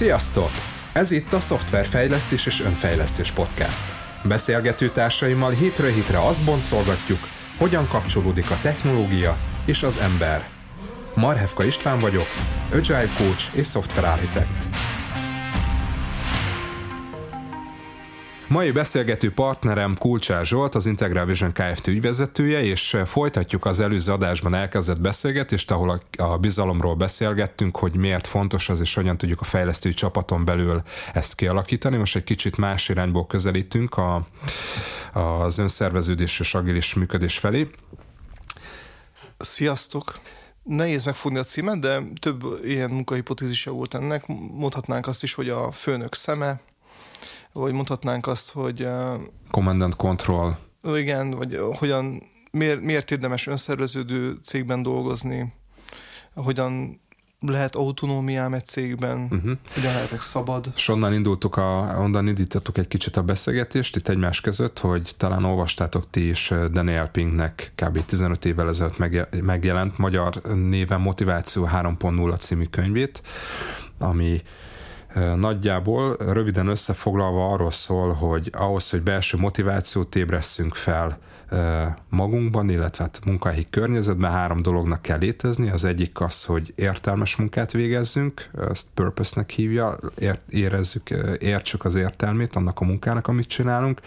Sziasztok! Ez itt a Szoftverfejlesztés és Önfejlesztés Podcast. Beszélgető társaimmal hétről hétre azt boncolgatjuk, hogyan kapcsolódik a technológia és az ember. Marhevka István vagyok, Agile Coach és Software Architect. Mai beszélgető partnerem Kulcsár Zsolt, az Integral Vision Kft. ügyvezetője, és folytatjuk az előző adásban elkezdett beszélgetést, ahol a, a bizalomról beszélgettünk, hogy miért fontos az, és hogyan tudjuk a fejlesztői csapaton belül ezt kialakítani. Most egy kicsit más irányból közelítünk a, az önszerveződés és agilis működés felé. Sziasztok! Nehéz megfogni a címet, de több ilyen munkahipotézise volt ennek. Mondhatnánk azt is, hogy a főnök szeme, vagy mondhatnánk azt, hogy... Command Control. Igen, vagy hogyan, miért, miért érdemes önszerveződő cégben dolgozni, hogyan lehet autonómiám egy cégben, uh-huh. hogyan lehetek szabad. És onnan indultuk, a, onnan indítottuk egy kicsit a beszélgetést itt egymás között, hogy talán olvastátok ti is Daniel Pinknek kb. 15 évvel ezelőtt megjelent magyar néven Motiváció 3.0 című könyvét, ami Nagyjából röviden összefoglalva arról szól, hogy ahhoz, hogy belső motivációt ébresszünk fel magunkban, illetve hát munkahelyi környezetben három dolognak kell létezni. Az egyik az, hogy értelmes munkát végezzünk, ezt purpose-nek hívja, érezzük, értsük az értelmét annak a munkának, amit csinálunk.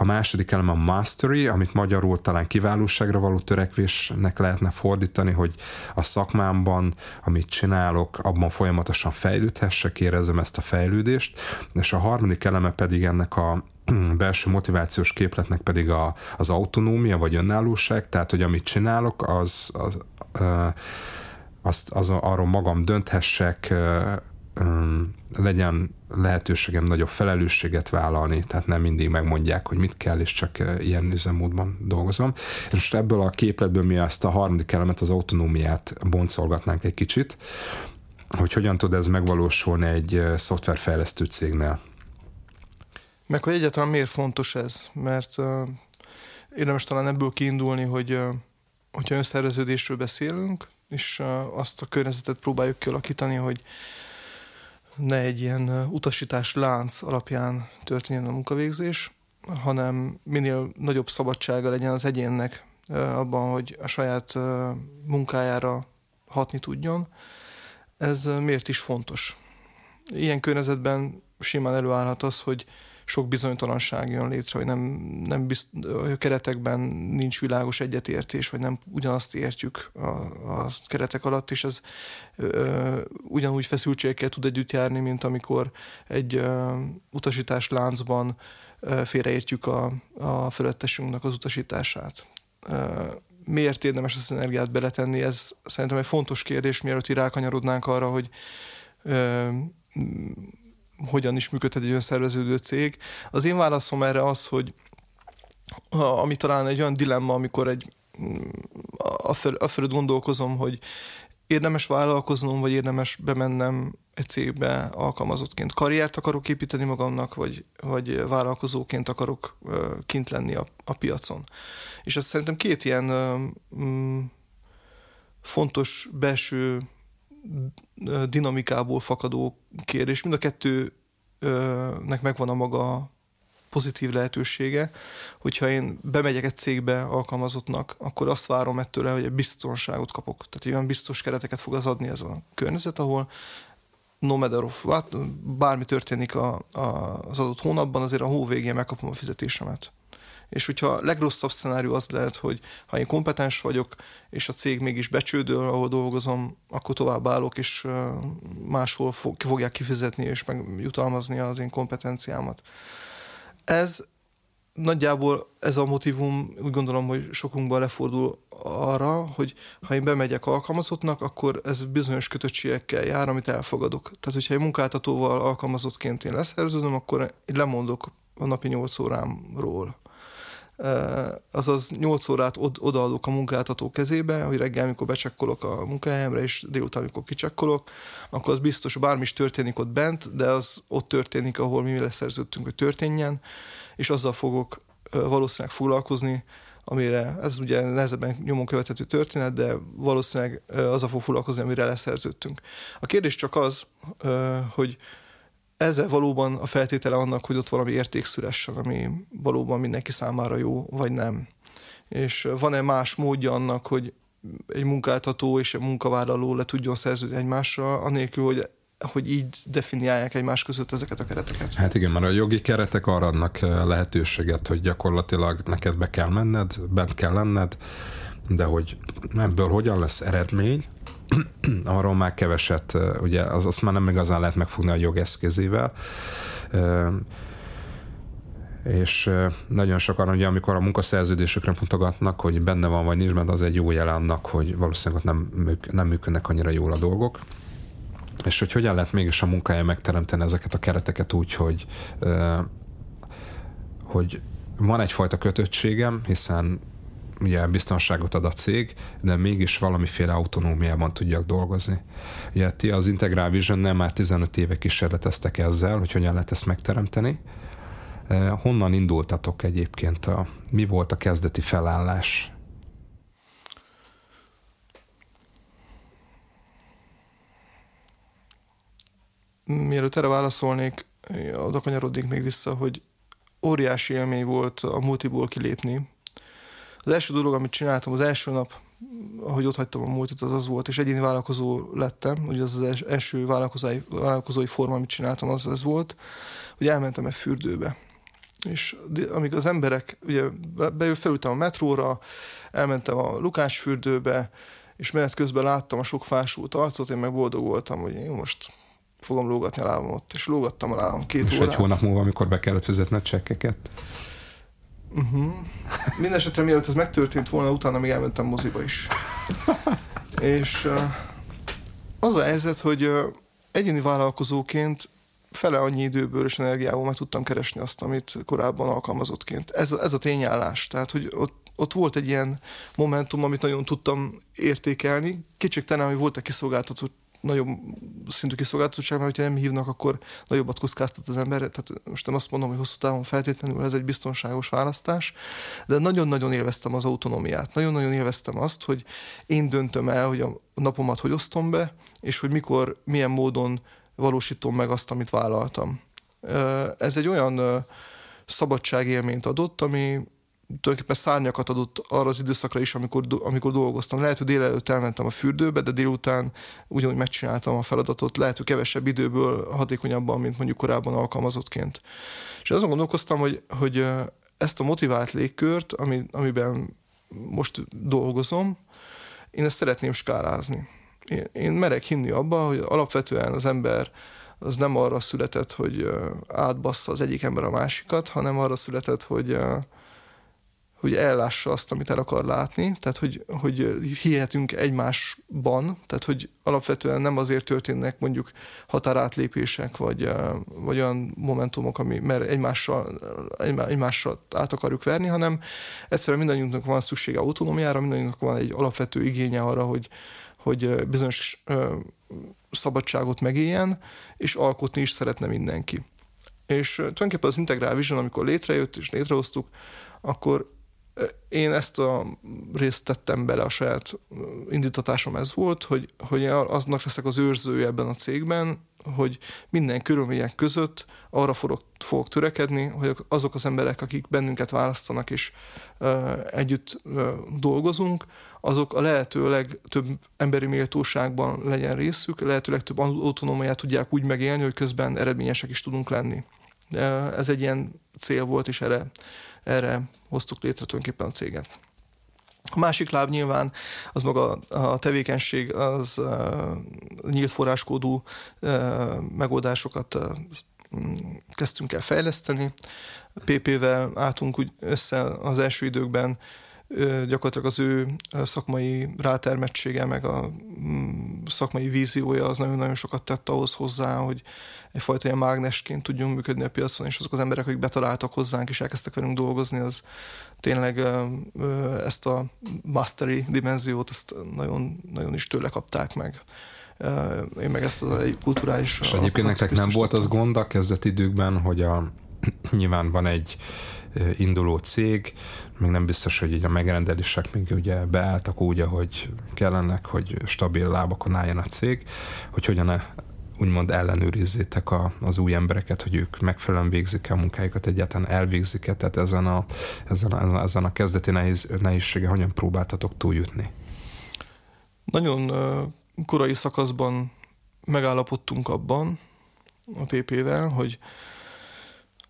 A második elem a mastery, amit magyarul talán kiválóságra való törekvésnek lehetne fordítani, hogy a szakmámban, amit csinálok, abban folyamatosan fejlődhessek, érezzem ezt a fejlődést. És a harmadik eleme pedig ennek a belső motivációs képletnek pedig a, az autonómia vagy önállóság, tehát hogy amit csinálok, az, az, az az, arról magam dönthessek, legyen lehetőségem nagyobb felelősséget vállalni, tehát nem mindig megmondják, hogy mit kell, és csak ilyen üzemmódban dolgozom. És most ebből a képletből mi ezt a harmadik elemet, az autonómiát boncolgatnánk egy kicsit, hogy hogyan tud ez megvalósulni egy szoftverfejlesztő cégnél. Meg hogy egyáltalán miért fontos ez, mert uh, érdemes talán ebből kiindulni, hogy uh, hogyha önszerveződésről beszélünk, és uh, azt a környezetet próbáljuk kialakítani, hogy ne egy ilyen utasítás lánc alapján történjen a munkavégzés, hanem minél nagyobb szabadsága legyen az egyénnek abban, hogy a saját munkájára hatni tudjon. Ez miért is fontos? Ilyen környezetben simán előállhat az, hogy sok bizonytalanság jön létre, hogy nem, nem bizt, a keretekben nincs világos egyetértés, vagy nem ugyanazt értjük a, a keretek alatt, és ez ö, ugyanúgy feszültségekkel tud együtt járni, mint amikor egy ö, utasítás láncban ö, félreértjük a, a felettesünknek az utasítását. Ö, miért érdemes ezt az energiát beletenni? Ez szerintem egy fontos kérdés, mielőtt rákanyarodnánk arra, hogy ö, hogyan is működhet egy önszerveződő cég. Az én válaszom erre az, hogy ami talán egy olyan dilemma, amikor egy a fölött gondolkozom, hogy érdemes vállalkoznom, vagy érdemes bemennem egy cégbe alkalmazottként. Karriert akarok építeni magamnak, vagy, vagy vállalkozóként akarok kint lenni a, a piacon. És ez szerintem két ilyen mm, fontos belső dinamikából fakadó kérdés. Mind a kettőnek megvan a maga pozitív lehetősége, hogyha én bemegyek egy cégbe alkalmazottnak, akkor azt várom ettől, hogy egy biztonságot kapok. Tehát olyan biztos kereteket fog az adni ez a környezet, ahol no matter of bármi történik a, a, az adott hónapban, azért a hó végén megkapom a fizetésemet. És hogyha legrosszabb szenárió az lehet, hogy ha én kompetens vagyok, és a cég mégis becsődöl, ahol dolgozom, akkor tovább állok, és máshol fogják kifizetni és megjutalmazni az én kompetenciámat. Ez nagyjából ez a motivum úgy gondolom, hogy sokunkban lefordul arra, hogy ha én bemegyek alkalmazottnak, akkor ez bizonyos kötöttségekkel jár, amit elfogadok. Tehát, hogyha egy munkáltatóval alkalmazottként én leszerződöm, akkor én lemondok a napi 8 órámról azaz 8 órát od- odaadok a munkáltató kezébe, hogy reggel, amikor becsekkolok a munkahelyemre, és délután, amikor kicsekkolok, akkor az biztos, hogy bármi is történik ott bent, de az ott történik, ahol mi leszerződtünk, hogy történjen, és azzal fogok valószínűleg foglalkozni, amire ez ugye nehezebben nyomon követhető történet, de valószínűleg az a fog foglalkozni, amire leszerződtünk. A kérdés csak az, hogy ezzel valóban a feltétele annak, hogy ott valami érték szülessen, ami valóban mindenki számára jó, vagy nem. És van-e más módja annak, hogy egy munkáltató és egy munkavállaló le tudjon szerződni egymásra, anélkül, hogy hogy így definiálják egymás között ezeket a kereteket. Hát igen, mert a jogi keretek arra adnak eh, lehetőséget, hogy gyakorlatilag neked be kell menned, bent kell lenned, de hogy ebből hogyan lesz eredmény, arról már keveset, ugye az, azt már nem igazán lehet megfogni a jog eszközével. Eh, és nagyon sokan ugye, amikor a munkaszerződésükre mutogatnak, hogy benne van vagy nincs benne, az egy jó jel annak, hogy valószínűleg ott nem, nem működnek annyira jól a dolgok és hogy hogyan lehet mégis a munkája megteremteni ezeket a kereteket úgy, hogy, hogy van egyfajta kötöttségem, hiszen ugye biztonságot ad a cég, de mégis valamiféle autonómiában tudjak dolgozni. Ugye ti az Integral vision már 15 éve kísérleteztek ezzel, hogy hogyan lehet ezt megteremteni. Honnan indultatok egyébként? A, mi volt a kezdeti felállás? mielőtt erre válaszolnék, oda kanyarodnék még vissza, hogy óriási élmény volt a multiból kilépni. Az első dolog, amit csináltam, az első nap, ahogy ott hagytam a multit, az az volt, és egyéni vállalkozó lettem, ugye az az első vállalkozói, vállalkozói forma, amit csináltam, az az volt, hogy elmentem egy fürdőbe. És amíg az emberek, ugye beül, felültem a metróra, elmentem a Lukás fürdőbe, és menet közben láttam a sok fásult arcot, én meg boldog voltam, hogy én most fogom lógatni a lábam ott, és lógattam a lábam két és órát. egy hónap múlva, amikor be kellett fizetni a csekkeket? Uh-huh. Mindenesetre mielőtt ez megtörtént volna, utána még elmentem moziba is. és uh, az a helyzet, hogy uh, egyéni vállalkozóként fele annyi időből és energiából meg tudtam keresni azt, amit korábban alkalmazottként. Ez, ez a tényállás. Tehát, hogy ott, ott volt egy ilyen momentum, amit nagyon tudtam értékelni. Kétségtelen, hogy voltak kiszolgáltatott nagyobb szintű kiszolgáltatottság, mert ha nem hívnak, akkor nagyobbat kockáztat az ember. Tehát most nem azt mondom, hogy hosszú távon feltétlenül ez egy biztonságos választás, de nagyon-nagyon élveztem az autonómiát. Nagyon-nagyon élveztem azt, hogy én döntöm el, hogy a napomat hogy osztom be, és hogy mikor, milyen módon valósítom meg azt, amit vállaltam. Ez egy olyan szabadságélményt adott, ami tulajdonképpen szárnyakat adott arra az időszakra is, amikor, amikor dolgoztam. Lehet, hogy délelőtt elmentem a fürdőbe, de délután ugyanúgy megcsináltam a feladatot, lehet, hogy kevesebb időből hatékonyabban, mint mondjuk korábban alkalmazottként. És azon gondolkoztam, hogy, hogy ezt a motivált légkört, ami, amiben most dolgozom, én ezt szeretném skálázni. Én, én merek hinni abba, hogy alapvetően az ember az nem arra született, hogy átbassza az egyik ember a másikat, hanem arra született, hogy hogy ellássa azt, amit el akar látni, tehát hogy, hogy hihetünk egymásban, tehát hogy alapvetően nem azért történnek mondjuk határátlépések, vagy, vagy olyan momentumok, ami, mert egymással, egymással át akarjuk verni, hanem egyszerűen mindannyiunknak van szüksége autonómiára, mindannyiunknak van egy alapvető igénye arra, hogy, hogy bizonyos szabadságot megéljen, és alkotni is szeretne mindenki. És tulajdonképpen az Integral Vision, amikor létrejött és létrehoztuk, akkor én ezt a részt tettem bele, a saját indítatásom ez volt, hogy, hogy aznak leszek az őrzője ebben a cégben, hogy minden körülmények között arra fogok, fogok törekedni, hogy azok az emberek, akik bennünket választanak és uh, együtt uh, dolgozunk, azok a lehető legtöbb emberi méltóságban legyen részük, lehetőleg több autonómiát tudják úgy megélni, hogy közben eredményesek is tudunk lenni. Ez egy ilyen cél volt, és erre erre hoztuk létre tulajdonképpen a céget. A másik láb nyilván az maga a tevékenység, az uh, nyílt forráskódú uh, megoldásokat uh, kezdtünk el fejleszteni. PP-vel álltunk úgy össze az első időkben, gyakorlatilag az ő szakmai rátermettsége, meg a mm, szakmai víziója az nagyon-nagyon sokat tett ahhoz hozzá, hogy egyfajta ilyen mágnesként tudjunk működni a piacon, és azok az emberek, akik betaláltak hozzánk és elkezdtek velünk dolgozni, az tényleg ezt a mastery dimenziót, ezt nagyon, nagyon is tőle kapták meg. Én meg ezt az egy kulturális... És egyébként nektek nem volt az gond a kezdeti időkben, hogy a, nyilván van egy induló cég, még nem biztos, hogy így a megrendelések még ugye beálltak úgy, ahogy kellenek, hogy stabil lábakon álljon a cég, hogy hogyan úgymond ellenőrizzétek a, az új embereket, hogy ők megfelelően végzik-e a munkájukat, egyáltalán elvégzik-e, tehát ezen a, ezen a, ezen a kezdeti nehéz, nehézsége hogyan próbáltatok túljutni? Nagyon korai szakaszban megállapodtunk abban a PP-vel, hogy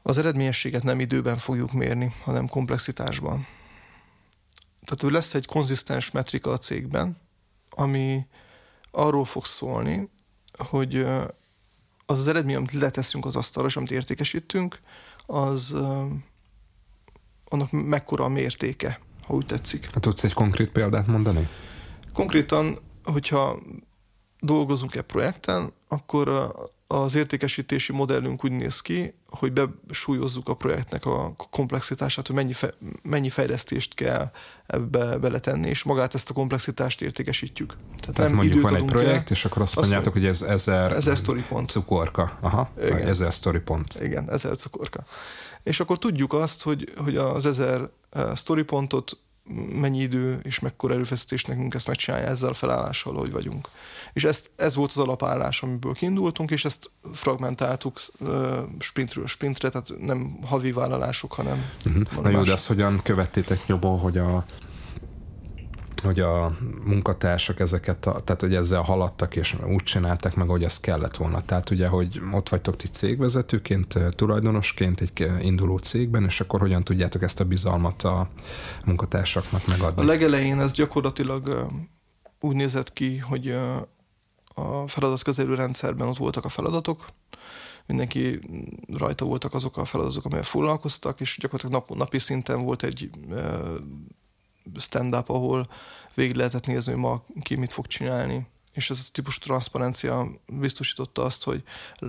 az eredményességet nem időben fogjuk mérni, hanem komplexitásban. Tehát lesz egy konzisztens metrika a cégben, ami arról fog szólni, hogy az az eredmény, amit leteszünk az asztalra, és amit értékesítünk, az annak mekkora a mértéke, ha úgy tetszik. Hát tudsz egy konkrét példát mondani? Konkrétan, hogyha dolgozunk egy projekten, akkor az értékesítési modellünk úgy néz ki, hogy besúlyozzuk a projektnek a komplexitását, hogy mennyi, fe, mennyi fejlesztést kell ebbe beletenni, és magát ezt a komplexitást értékesítjük. Tehát, Tehát nem mondjuk van egy projekt, el, és akkor azt mondjátok, hogy ez ezer, ezer story pont. cukorka. Aha, Igen. ezer story pont. Igen, ezer cukorka. És akkor tudjuk azt, hogy, hogy az ezer uh, story pontot mennyi idő és mekkora erőfeszítés nekünk ezt megcsinálja ezzel a felállással, hogy vagyunk. És ezt, ez volt az alapállás, amiből kiindultunk, és ezt fragmentáltuk sprintről sprintre, tehát nem havi vállalások, hanem... Uh-huh. Na jó, de ezt hogyan követtétek nyomon, hogy a hogy a munkatársak ezeket, a, tehát hogy ezzel haladtak, és úgy csinálták meg, hogy az kellett volna. Tehát ugye, hogy ott vagytok ti cégvezetőként, tulajdonosként egy induló cégben, és akkor hogyan tudjátok ezt a bizalmat a munkatársaknak megadni? A legelején ez gyakorlatilag úgy nézett ki, hogy a feladatkezelő rendszerben az voltak a feladatok, mindenki rajta voltak azok a feladatok, amelyek foglalkoztak, és gyakorlatilag nap, napi szinten volt egy stand-up, ahol végig lehetett nézni, hogy ma ki mit fog csinálni és ez a típusú transzparencia biztosította azt, hogy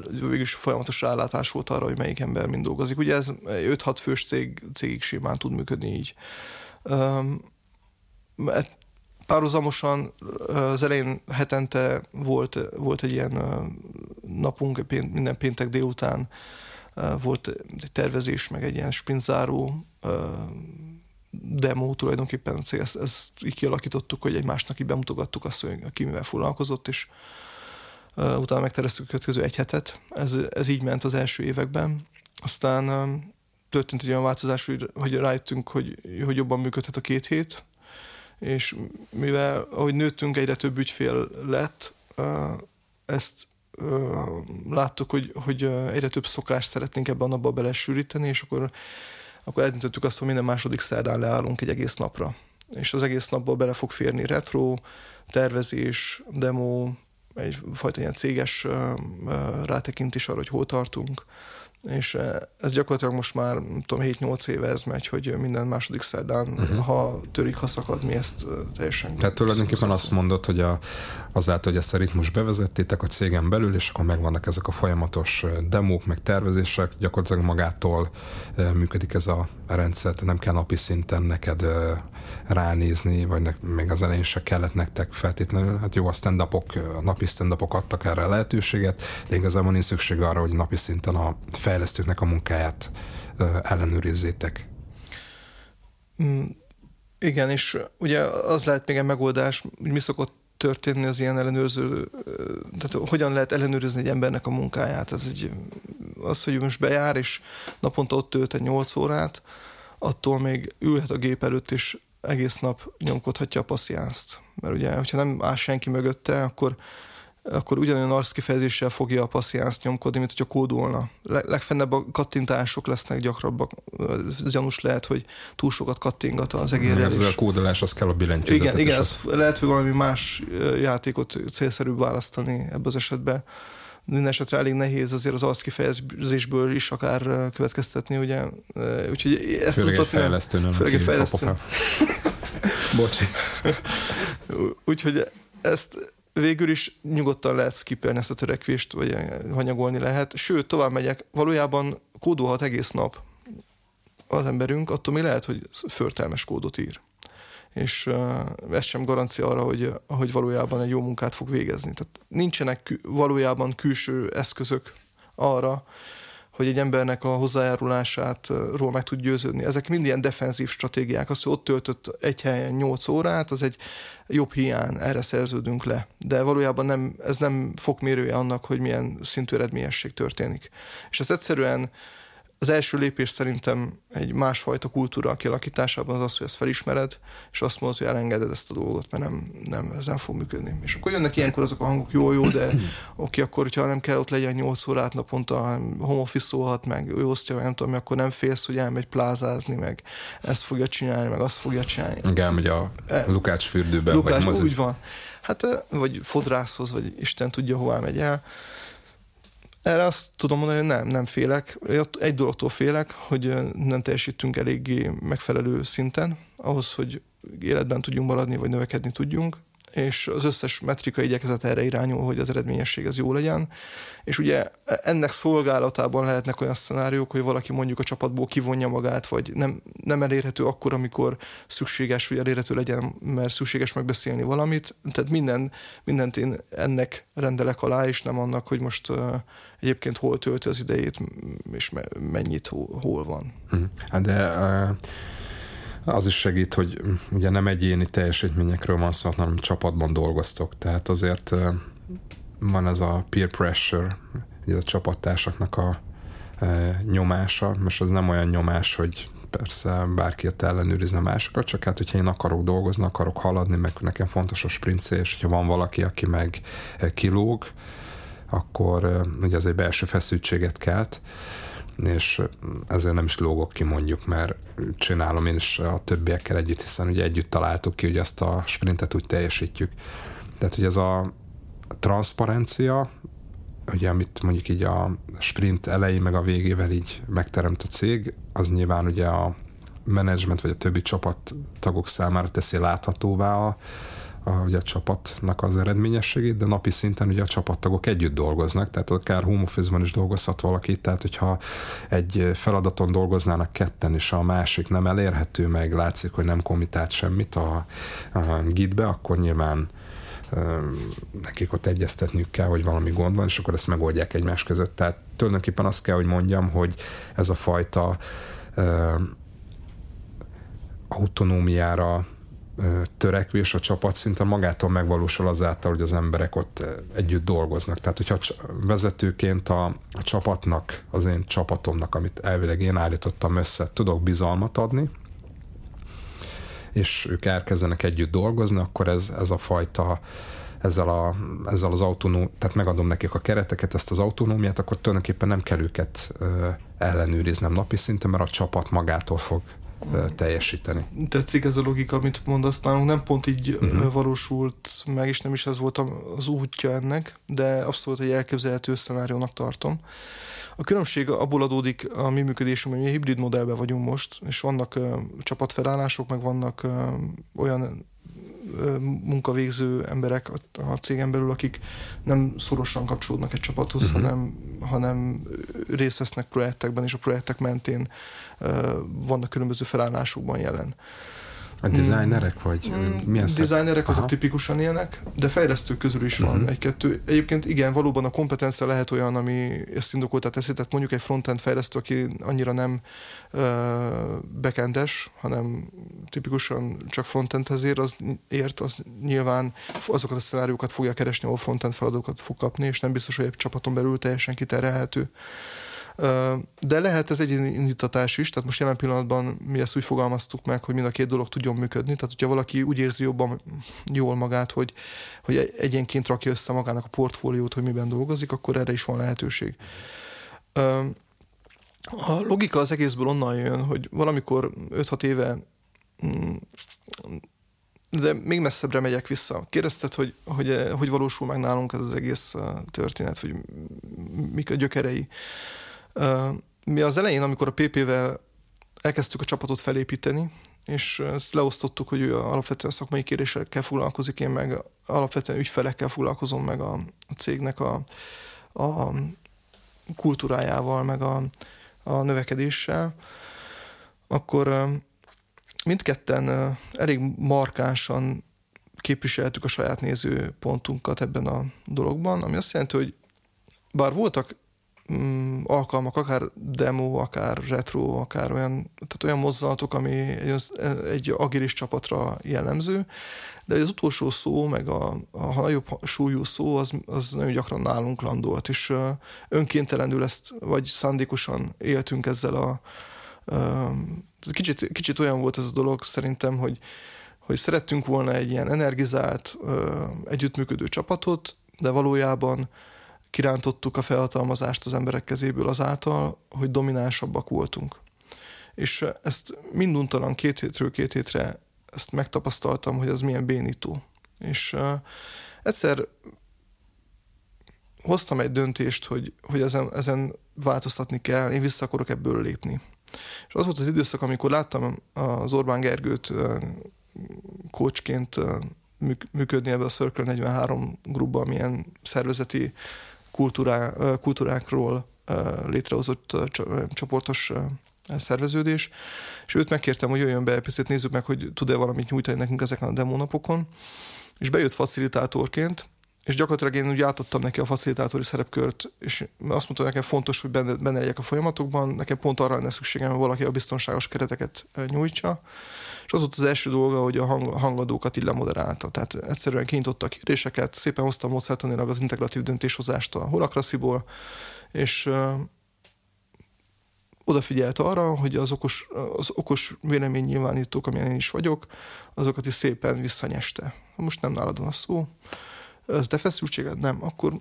végülis folyamatos rálátás volt arra, hogy melyik ember mind dolgozik. Ugye ez 5-6 fős cég, cégig simán tud működni így. Um, párhuzamosan az elején hetente volt, volt egy ilyen napunk, minden péntek délután volt egy tervezés, meg egy ilyen sprintzáró demo tulajdonképpen ezt, ezt így kialakítottuk, hogy egymásnak így bemutogattuk azt, hogy ki mivel foglalkozott, és uh, utána megtereztük a következő egy hetet. Ez, ez így ment az első években. Aztán um, történt egy olyan változás, hogy, hogy rájöttünk, hogy, hogy jobban működhet a két hét, és mivel ahogy nőttünk, egyre több ügyfél lett, uh, ezt láttuk, hogy, hogy egyre több szokást szeretnénk ebben a napba belesűríteni, és akkor akkor eldöntöttük azt, hogy minden második szerdán leállunk egy egész napra. És az egész napból bele fog férni retro, tervezés, demo, egyfajta ilyen céges rátekintés arra, hogy hol tartunk, és ez gyakorlatilag most már, tudom, 7-8 éve ez megy, hogy minden második szerdán, uh-huh. ha törik, ha szakad, mi ezt teljesen... Tehát tulajdonképpen azt mondod, hogy a, azáltal, hogy ezt a ritmus bevezettétek a cégen belül, és akkor megvannak ezek a folyamatos demók, meg tervezések, gyakorlatilag magától működik ez a rendszer, nem kell napi szinten neked ránézni, vagy ne, még az elején se kellett nektek feltétlenül. Hát jó, a stand a napi stand adtak erre a lehetőséget, de igazából nincs szükség arra, hogy napi szinten a fejlesztőknek a munkáját ellenőrizzétek. Mm, igen, és ugye az lehet még egy megoldás, hogy mi szokott történni az ilyen ellenőrző, tehát hogyan lehet ellenőrizni egy embernek a munkáját. Ez egy, az, hogy most bejár, és naponta ott tölt egy 8 órát, attól még ülhet a gép előtt, és egész nap nyomkodhatja a passziánzt. Mert ugye, hogyha nem áll senki mögötte, akkor akkor ugyanolyan arckifejezéssel fogja a passziánzt nyomkodni, mint hogyha kódolna. Legfennebb a kattintások lesznek gyakrabbak. Gyanús lehet, hogy túl sokat kattingat az egérrel. Ez a kódolás, az kell a billentyűzetet. Igen, igen az... lehet, hogy valami más játékot célszerűbb választani ebbe az esetben. Minden esetre elég nehéz azért az arckifejezésből is akár következtetni, ugye. Úgyhogy ezt főleg egy fejlesztő, nem főleg egy fejlesztő. Bocsi. Úgyhogy ezt végül is nyugodtan lehet skippelni ezt a törekvést, vagy hanyagolni lehet. Sőt, tovább megyek, valójában kódolhat egész nap az emberünk, attól még lehet, hogy förtelmes kódot ír. És uh, ez sem garancia arra, hogy, hogy valójában egy jó munkát fog végezni. Tehát nincsenek kü- valójában külső eszközök arra, hogy egy embernek a hozzájárulásátról meg tud győződni. Ezek mind ilyen defenzív stratégiák. Az, hogy ott töltött egy helyen 8 órát, az egy jobb hiány, erre szerződünk le. De valójában nem, ez nem fokmérője annak, hogy milyen szintű eredményesség történik. És ez egyszerűen az első lépés szerintem egy másfajta kultúra kialakításában az az, hogy ezt felismered, és azt mondod, hogy elengeded ezt a dolgot, mert nem, nem, ez nem fog működni. És akkor jönnek ilyenkor azok a hangok, jó, jó, de oké, akkor, hogyha nem kell ott legyen 8 órát naponta, home office szólhat meg, ő osztja, meg nem tudom, akkor nem félsz, hogy elmegy plázázni, meg ezt fogja csinálni, meg azt fogja csinálni. Igen, elmegy a e, Lukács fürdőbe, Lukács, vagy úgy van. Hát, vagy fodrászhoz, vagy Isten tudja, hová megy el erre azt tudom mondani, hogy nem, nem félek. Egy dologtól félek, hogy nem teljesítünk eléggé megfelelő szinten ahhoz, hogy életben tudjunk maradni, vagy növekedni tudjunk és az összes metrika igyekezet erre irányul, hogy az eredményesség az jó legyen. És ugye ennek szolgálatában lehetnek olyan szenáriók, hogy valaki mondjuk a csapatból kivonja magát, vagy nem, nem elérhető akkor, amikor szükséges, hogy elérhető legyen, mert szükséges megbeszélni valamit. Tehát minden, mindent én ennek rendelek alá, és nem annak, hogy most uh, egyébként hol tölti az idejét, és mennyit hol, hol van. Hm. Hát de uh az is segít, hogy ugye nem egyéni teljesítményekről van szó, hanem csapatban dolgoztok. Tehát azért van ez a peer pressure, ugye a csapattársaknak a nyomása. Most az nem olyan nyomás, hogy persze bárki ott ellenőrizne másokat, csak hát, hogyha én akarok dolgozni, akarok haladni, meg nekem fontos a sprint és hogyha van valaki, aki meg kilóg, akkor ugye az egy belső feszültséget kelt és ezért nem is lógok ki mondjuk, mert csinálom én is a többiekkel együtt, hiszen ugye együtt találtuk ki, hogy ezt a sprintet úgy teljesítjük. Tehát, hogy ez a transzparencia, ugye amit mondjuk így a sprint elején meg a végével így megteremt a cég, az nyilván ugye a menedzsment vagy a többi csapattagok számára teszi láthatóvá a, a, ugye a csapatnak az eredményességét, de napi szinten ugye a csapattagok együtt dolgoznak, tehát akár home office-ban is dolgozhat valaki, tehát hogyha egy feladaton dolgoznának ketten, és a másik nem elérhető, meg látszik, hogy nem komitált semmit a, a gidbe, akkor nyilván nekik ott egyeztetniük kell, hogy valami gond van, és akkor ezt megoldják egymás között. Tehát tulajdonképpen azt kell, hogy mondjam, hogy ez a fajta autonómiára törekvés a csapat szinten magától megvalósul azáltal, hogy az emberek ott együtt dolgoznak. Tehát, hogyha vezetőként a, a csapatnak, az én csapatomnak, amit elvileg én állítottam össze, tudok bizalmat adni, és ők elkezdenek együtt dolgozni, akkor ez, ez a fajta ezzel, a, ezzel az autonóm, tehát megadom nekik a kereteket, ezt az autonómiát, akkor tulajdonképpen nem kell őket ellenőriznem napi szinten, mert a csapat magától fog teljesíteni. Tetszik ez a logika, amit mondasz, nálunk nem pont így uh-huh. valósult meg, és nem is ez volt az útja ennek, de abszolút egy elképzelhető szenáriónak tartom. A különbség abból adódik a mi működésünk, hogy mi hibrid modellben vagyunk most, és vannak uh, csapatfelállások, meg vannak uh, olyan munkavégző emberek a cégen belül, akik nem szorosan kapcsolódnak egy csapathoz, uh-huh. hanem, hanem részt vesznek projektekben, és a projektek mentén vannak különböző felállásokban jelen. A designerek vagy? Mm, milyen designerek azok Aha. tipikusan ilyenek, de fejlesztők közül is van uh-huh. egy-kettő. Egyébként igen, valóban a kompetencia lehet olyan, ami ezt indokoltát teszi, tehát mondjuk egy frontend fejlesztő, aki annyira nem uh, backendes, hanem tipikusan csak frontendhez ér, az ért, az nyilván azokat a szenáriókat fogja keresni, ahol frontend feladatokat fog kapni, és nem biztos, hogy egy csapaton belül teljesen kiterelhető. De lehet ez egy indítatás is, tehát most jelen pillanatban mi ezt úgy fogalmaztuk meg, hogy mind a két dolog tudjon működni, tehát hogyha valaki úgy érzi jobban jól magát, hogy, hogy egyénként rakja össze magának a portfóliót, hogy miben dolgozik, akkor erre is van lehetőség. A logika az egészből onnan jön, hogy valamikor 5-6 éve mm, de még messzebbre megyek vissza. Kérdezted, hogy, hogy hogy valósul meg nálunk ez az egész történet, hogy mik a gyökerei. Mi az elején, amikor a PP-vel elkezdtük a csapatot felépíteni, és ezt leosztottuk, hogy ő alapvetően szakmai kérésekkel foglalkozik, én meg alapvetően ügyfelekkel foglalkozom, meg a, a cégnek a, a kultúrájával, meg a, a növekedéssel, akkor mindketten elég markánsan képviseltük a saját nézőpontunkat ebben a dologban, ami azt jelenti, hogy bár voltak mm, alkalmak, akár demo, akár retro, akár olyan, tehát olyan mozzanatok, ami egy, egy agilis csapatra jellemző, de az utolsó szó, meg a, a nagyobb súlyú szó, az, az nagyon gyakran nálunk landolt, és önkéntelenül ezt, vagy szándékosan éltünk ezzel a, kicsit, kicsit olyan volt ez a dolog szerintem, hogy, hogy szerettünk volna egy ilyen energizált, együttműködő csapatot, de valójában kirántottuk a felhatalmazást az emberek kezéből azáltal, hogy dominánsabbak voltunk. És ezt minduntalan két hétről két hétre ezt megtapasztaltam, hogy ez milyen bénító. És uh, egyszer hoztam egy döntést, hogy, hogy ezen, ezen változtatni kell, én vissza akarok ebből lépni. És az volt az időszak, amikor láttam az Orbán Gergőt kócsként működni ebbe a Circle 43 grupban, milyen szervezeti kultúrá, kultúrákról létrehozott csoportos szerveződés, és őt megkértem, hogy jöjjön be, picit nézzük meg, hogy tud-e valamit nyújtani nekünk ezeken a demónapokon, és bejött facilitátorként, és gyakorlatilag én úgy átadtam neki a facilitátori szerepkört, és azt mondta, hogy nekem fontos, hogy benne, benne legyek a folyamatokban, nekem pont arra lenne szükségem, hogy valaki a biztonságos kereteket nyújtsa, és az volt az első dolga, hogy a hang, hangadókat így lemoderálta. Tehát egyszerűen kinyitotta a kérdéseket, szépen hozta módszertanilag az integratív döntéshozást a Horakrasziból, és odafigyelt arra, hogy az okos, az okos véleménynyilvánítók, amilyen én is vagyok, azokat is szépen visszanyeste. Most nem nálad van szó, ez te feszültséged? Nem. Akkor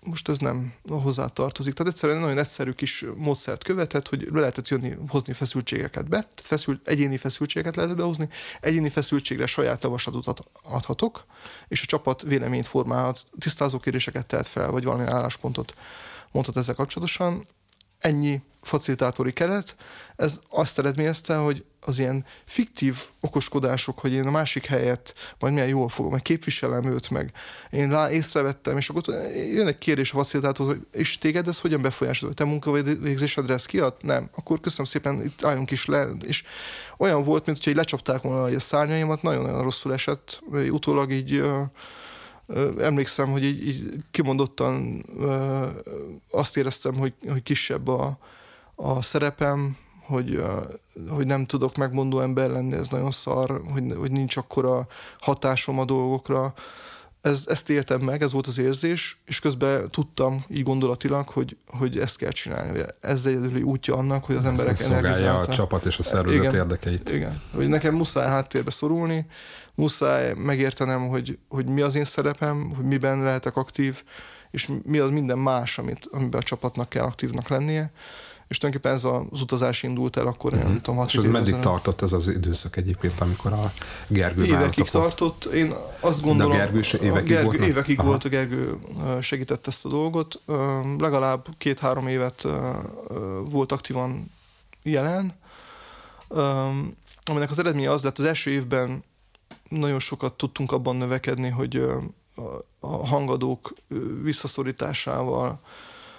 most ez nem hozzá tartozik. Tehát egyszerűen nagyon egyszerű kis módszert követett, hogy le lehetett jönni, hozni feszültségeket be, tehát feszült, egyéni feszültségeket lehetett behozni, egyéni feszültségre saját javaslatot adhatok, és a csapat véleményt formálhat, tisztázó kérdéseket tehet fel, vagy valamilyen álláspontot mondhat ezzel kapcsolatosan. Ennyi facilitátori keret, ez azt eredményezte, hogy az ilyen fiktív okoskodások, hogy én a másik helyet majd milyen jól fogom, meg képviselem őt, meg én lá, észrevettem, és akkor jön egy kérdés a facilitátor, hogy és téged ez hogyan befolyásolja? Te munkavégzésedre ez kiad? Nem. Akkor köszönöm szépen, itt álljunk is le, és olyan volt, mint hogyha lecsapták volna a szárnyaimat, nagyon-nagyon rosszul esett, utólag így emlékszem, hogy így, így kimondottan azt éreztem, hogy, hogy kisebb a, a szerepem, hogy, hogy nem tudok megmondó ember lenni, ez nagyon szar, hogy, hogy nincs akkora hatásom a dolgokra. Ez, ezt éltem meg, ez volt az érzés, és közben tudtam így gondolatilag, hogy, hogy ezt kell csinálni. Ez egyedüli útja annak, hogy az ez emberek szolgálja a csapat és a szervezet igen, érdekeit. Igen, hogy nekem muszáj háttérbe szorulni, muszáj megértenem, hogy, hogy mi az én szerepem, hogy miben lehetek aktív, és mi az minden más, amit, amiben a csapatnak kell aktívnak lennie és tulajdonképpen ez az utazás indult el akkor, uh-huh. nem tudom, És meddig ezen. tartott ez az időszak egyébként, amikor a Gergő Évekig tartott, én azt gondolom... De a Gergő se évekig Gergő, volt? Évekig Aha. volt, a Gergő segített ezt a dolgot. Legalább két-három évet volt aktívan jelen, aminek az eredménye az lett, az első évben nagyon sokat tudtunk abban növekedni, hogy a hangadók visszaszorításával,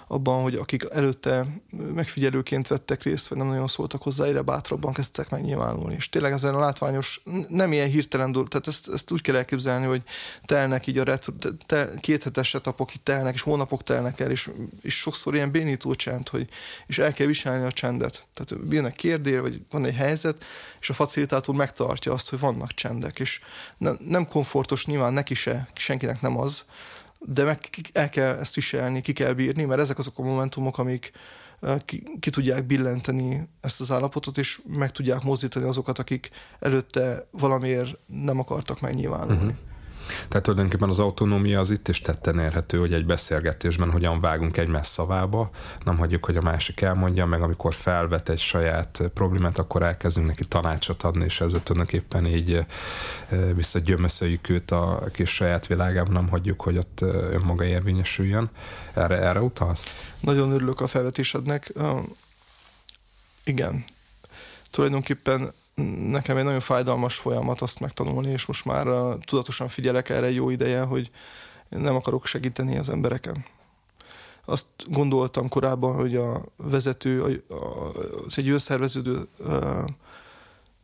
abban, hogy akik előtte megfigyelőként vettek részt, vagy nem nagyon szóltak hozzá, egyre bátrabban kezdtek megnyilvánulni. És tényleg ezen a látványos, nem ilyen hirtelen dolog, tehát ezt, ezt úgy kell elképzelni, hogy telnek így a retro, tel, két hetes etapok itt telnek, és hónapok telnek el, és, és sokszor ilyen bénító csend, hogy és el kell viselni a csendet. Tehát jön egy kérdés, vagy van egy helyzet, és a facilitátor megtartja azt, hogy vannak csendek, és nem, nem komfortos nyilván neki se, senkinek nem az, de meg el kell ezt viselni, ki kell bírni, mert ezek azok a momentumok, amik ki, ki tudják billenteni ezt az állapotot, és meg tudják mozdítani azokat, akik előtte valamiért nem akartak megnyilvánulni. Uh-huh. Tehát tulajdonképpen az autonómia az itt is tetten érhető, hogy egy beszélgetésben hogyan vágunk egymás szavába, nem hagyjuk, hogy a másik elmondja, meg amikor felvet egy saját problémát, akkor elkezdünk neki tanácsot adni, és ezzel tulajdonképpen így visszagyömöszöljük őt a kis saját világában, nem hagyjuk, hogy ott önmaga érvényesüljön. Erre, erre utalsz? Nagyon örülök a felvetésednek. Igen. Tulajdonképpen nekem egy nagyon fájdalmas folyamat azt megtanulni, és most már uh, tudatosan figyelek erre jó ideje, hogy nem akarok segíteni az embereken. Azt gondoltam korábban, hogy a vezető, az egy összerveződő uh,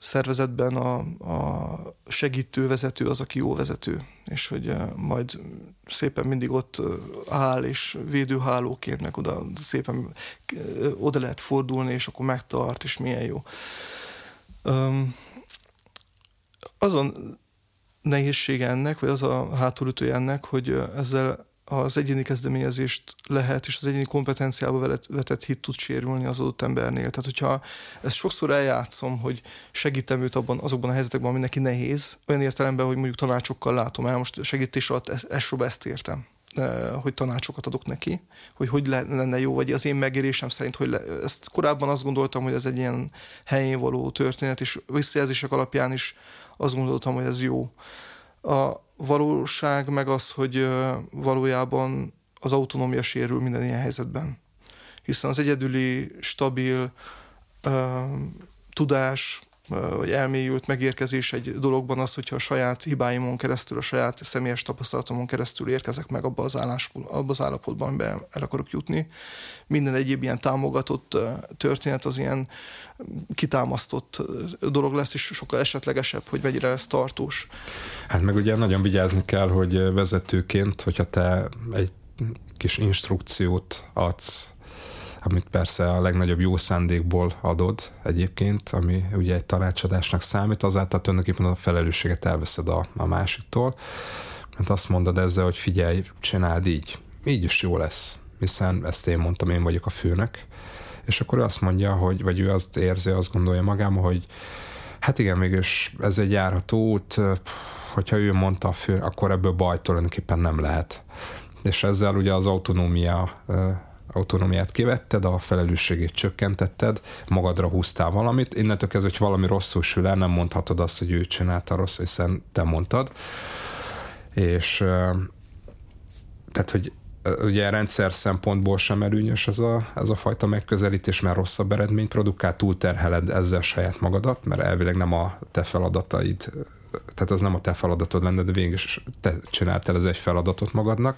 szervezetben a, a segítő vezető az, aki jó vezető, és hogy majd szépen mindig ott áll, és védőhálóként meg oda szépen oda lehet fordulni, és akkor megtart, és milyen jó. Azon nehézsége ennek, vagy az a hátulütője ennek, hogy ezzel az egyéni kezdeményezést lehet, és az egyéni kompetenciába vetett hit tud sérülni az adott embernél. Tehát, hogyha ezt sokszor eljátszom, hogy segítem őt abban, azokban a helyzetekben, ami neki nehéz, olyan értelemben, hogy mondjuk tanácsokkal látom el, most segítés alatt ezt, ezt értem hogy tanácsokat adok neki, hogy hogy lenne jó, vagy az én megérésem szerint, hogy le, ezt korábban azt gondoltam, hogy ez egy ilyen helyén való történet, és visszajelzések alapján is azt gondoltam, hogy ez jó. A valóság meg az, hogy valójában az autonómia sérül minden ilyen helyzetben. Hiszen az egyedüli, stabil tudás, vagy elmélyült megérkezés egy dologban az, hogyha a saját hibáimon keresztül, a saját személyes tapasztalatomon keresztül érkezek meg abba az, állás, abba az állapotban, amiben el akarok jutni. Minden egyéb ilyen támogatott történet az ilyen kitámasztott dolog lesz, és sokkal esetlegesebb, hogy mennyire lesz tartós. Hát meg ugye nagyon vigyázni kell, hogy vezetőként, hogyha te egy kis instrukciót adsz amit persze a legnagyobb jó szándékból adod egyébként, ami ugye egy tanácsadásnak számít, azáltal tulajdonképpen a felelősséget elveszed a, a másiktól, mert azt mondod ezzel, hogy figyelj, csináld így, így is jó lesz, hiszen ezt én mondtam, én vagyok a főnek, és akkor ő azt mondja, hogy, vagy ő azt érzi, azt gondolja magában, hogy hát igen, mégis ez egy járható út, hogyha ő mondta a fő, akkor ebből baj tulajdonképpen nem lehet. És ezzel ugye az autonómia autonómiát kivetted, a felelősségét csökkentetted, magadra húztál valamit, innentől kezdve, hogy valami rosszul sül el, nem mondhatod azt, hogy ő csinálta rossz, hiszen te mondtad. És tehát, hogy ugye rendszer szempontból sem előnyös ez a, ez a fajta megközelítés, mert rosszabb eredményt produkál, túlterheled ezzel saját magadat, mert elvileg nem a te feladataid, tehát az nem a te feladatod lenne, de végül is te csináltál ez egy feladatot magadnak